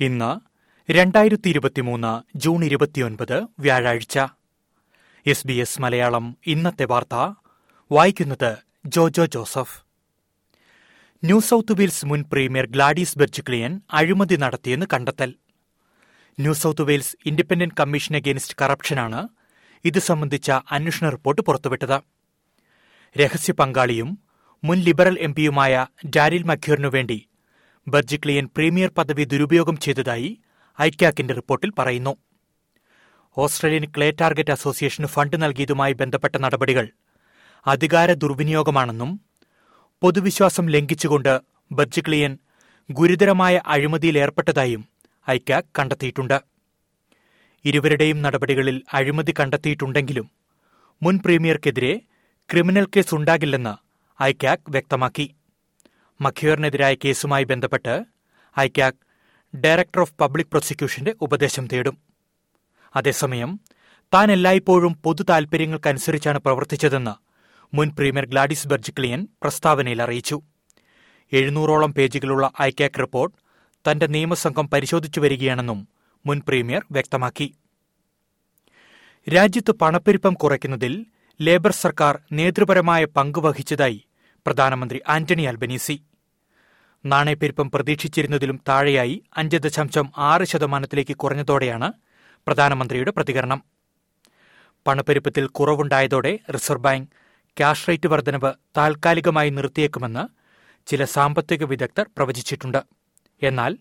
ഇന്ന് രണ്ടായിരത്തി ഇരുപത്തിമൂന്ന് ജൂൺ ഇരുപത്തിയൊൻപത് വ്യാഴാഴ്ച. എസ് ബി എസ് മലയാളം ഇന്നത്തെ വാർത്ത. വായിക്കുന്നത് Jojo Joseph. New South Wales മുൻ പ്രീമിയർ ഗ്ലാഡീസ് ബെർജിക്ലിയൻ അഴിമതി നടത്തിയെന്ന് കണ്ടെത്തൽ. New South Wales Independent Commission Against കറപ്ഷനാണ് ഇത് സംബന്ധിച്ച അന്വേഷണ റിപ്പോർട്ട് പുറത്തുവിട്ടത്. രഹസ്യ പങ്കാളിയും മുൻ ലിബറൽ എംപിയുമായ ഡാരിൽ മഖ്യൂറിനു വേണ്ടി ബർജിക്ലിയൻ പ്രീമിയർ പദവി ദുരുപയോഗം ചെയ്തതായി ഐക്യാക്കിന്റെ റിപ്പോർട്ടിൽ പറയുന്നു. ഓസ്ട്രേലിയൻ ക്ലേ ടാർഗറ്റ് അസോസിയേഷന് ഫണ്ട് നൽകിയതുമായി ബന്ധപ്പെട്ട നടപടികൾ അധികാര ദുർവിനിയോഗമാണെന്നും പൊതുവിശ്വാസം ലംഘിച്ചുകൊണ്ട് ബർജിക്ലിയൻ ഗുരുതരമായ അഴിമതിയിലേർപ്പെട്ടതായും ഐക്യാക് കണ്ടെത്തിയിട്ടുണ്ട്. ഇരുവരുടെയും നടപടികളിൽ അഴിമതി കണ്ടെത്തിയിട്ടുണ്ടെങ്കിലും മുൻ പ്രീമിയർക്കെതിരെ ക്രിമിനൽ കേസ് ഉണ്ടാകില്ലെന്ന് ഐക്യാക് വ്യക്തമാക്കി. മഖിയോറിനെതിരായ കേസുമായി ബന്ധപ്പെട്ട് ഐക്യാക് ഡയറക്ടർ ഓഫ് പബ്ലിക് പ്രോസിക്യൂഷന്റെ ഉപദേശം തേടും. അതേസമയം താൻ എല്ലായ്പ്പോഴും പൊതു താൽപര്യങ്ങൾക്കനുസരിച്ചാണ് പ്രവർത്തിച്ചതെന്ന് മുൻ പ്രീമിയർ ഗ്ലാഡിസ് ബെർജിക്ലിയൻ പ്രസ്താവനയിൽ അറിയിച്ചു. എഴുന്നൂറോളം പേജുകളുള്ള ഐക്യാക് റിപ്പോർട്ട് തന്റെ നിയമസംഘം പരിശോധിച്ചു വരികയാണെന്നും മുൻ പ്രീമിയർ വ്യക്തമാക്കി. രാജ്യത്ത് പണപ്പെരുപ്പം കുറയ്ക്കുന്നതിൽ ലേബർ സർക്കാർ നേതൃപരമായ പങ്കുവഹിച്ചതായി പ്രധാനമന്ത്രി ആന്റണി അൽബനീസി നാണയപ്പെരുപ്പം പ്രതീക്ഷിച്ചിരുന്നതിലും താഴെയായി അഞ്ച് ദശാംശം ആറ് ശതമാനത്തിലേക്ക് കുറഞ്ഞതോടെയാണ് പ്രധാനമന്ത്രിയുടെ പ്രതികരണം. പണപ്പെരുപ്പത്തിൽ കുറവുണ്ടായതോടെ റിസർവ് ബാങ്ക് ക്യാഷ് റേറ്റ് വർധനവ് താൽക്കാലികമായി നിർത്തിയേക്കുമെന്ന് ചില സാമ്പത്തിക വിദഗ്ധർ പ്രവചിച്ചിട്ടുണ്ട്. എന്നാൽ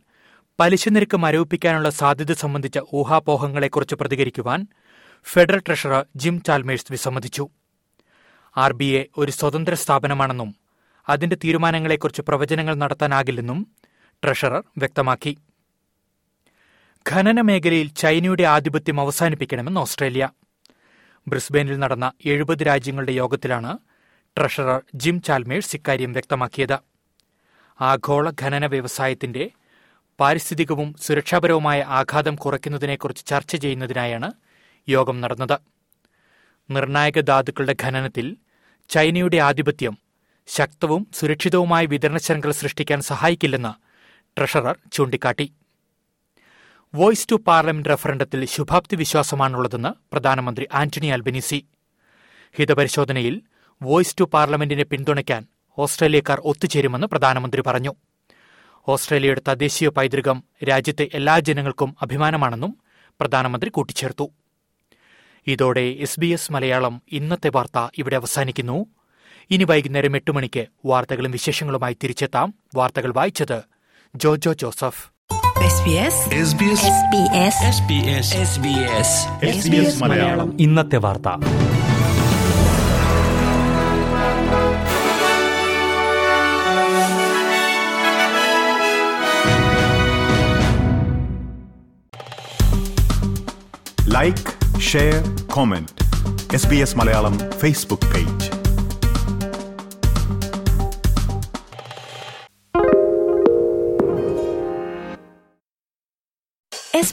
പലിശ നിരക്ക് മരവിപ്പിക്കാനുള്ള സാധ്യത സംബന്ധിച്ച ഊഹാപോഹങ്ങളെക്കുറിച്ച് പ്രതികരിക്കുവാൻ ഫെഡറൽ ട്രഷറർ ജിം ചാൽമേഴ്സ് വിസമ്മതിച്ചു. ആർ ബി എ ഒരു സ്വതന്ത്ര സ്ഥാപനമാണെന്നും അതിന്റെ തീരുമാനങ്ങളെക്കുറിച്ച് പ്രവചനങ്ങൾ നടത്താനാകില്ലെന്നും ട്രഷറർ വ്യക്തമാക്കി. ഖനന മേഖലയിൽ ചൈനയുടെ ആധിപത്യം അവസാനിപ്പിക്കണമെന്ന് ഓസ്ട്രേലിയ. ബ്രിസ്ബെയിനിൽ നടന്ന എഴുപത് രാജ്യങ്ങളുടെ യോഗത്തിലാണ് ട്രഷറർ ജിം ചാൽമേഴ്സ് ഇക്കാര്യം വ്യക്തമാക്കിയത്. ആഗോള ഖനന വ്യവസായത്തിന്റെ പാരിസ്ഥിതികവും സുരക്ഷാപരവുമായ ആഘാതം കുറയ്ക്കുന്നതിനെക്കുറിച്ച് ചർച്ച ചെയ്യുന്നതിനായാണ് യോഗം നടന്നത്. നിർണായക ധാതുക്കളുടെ ഖനനത്തിൽ ചൈനയുടെ ആധിപത്യം ശക്തവും സുരക്ഷിതവുമായ വിതരണ ശൃംഖല സൃഷ്ടിക്കാൻ സഹായിക്കില്ലെന്ന് ട്രഷറർ ചൂണ്ടിക്കാട്ടി. വോയ്സ് ടു പാർലമെന്റ് റഫറണ്ടത്തിൽ ശുഭാപ്തി വിശ്വാസമാണുള്ളതെന്ന് പ്രധാനമന്ത്രി ആന്റണി അൽബനീസി. ഹിതപരിശോധനയിൽ വോയ്സ് ടു പാർലമെന്റിനെ പിന്തുണയ്ക്കാൻ ഓസ്ട്രേലിയക്കാർ ഒത്തുചേരുമെന്ന് പ്രധാനമന്ത്രി പറഞ്ഞു. ഓസ്ട്രേലിയയുടെ തദ്ദേശീയ പൈതൃകം രാജ്യത്തെ എല്ലാ ജനങ്ങൾക്കും അഭിമാനമാണെന്നും പ്രധാനമന്ത്രി കൂട്ടിച്ചേർത്തു. ഇതോടെ എസ് ബി എസ് മലയാളം ഇന്നത്തെ വാർത്ത ഇവിടെ അവസാനിക്കുന്നു. ഇനി വൈകുന്നേരം എട്ട് മണിക്ക് വാർത്തകളും വിശേഷങ്ങളുമായി തിരിച്ചെത്താം. വാർത്തകൾ വായിച്ചത് Jojo Joseph. SBS SBS SBS SBS SBS SBS Malayalam. ഇന്നത്തെ വാർത്ത. Like share comment S B S Malayalam Facebook page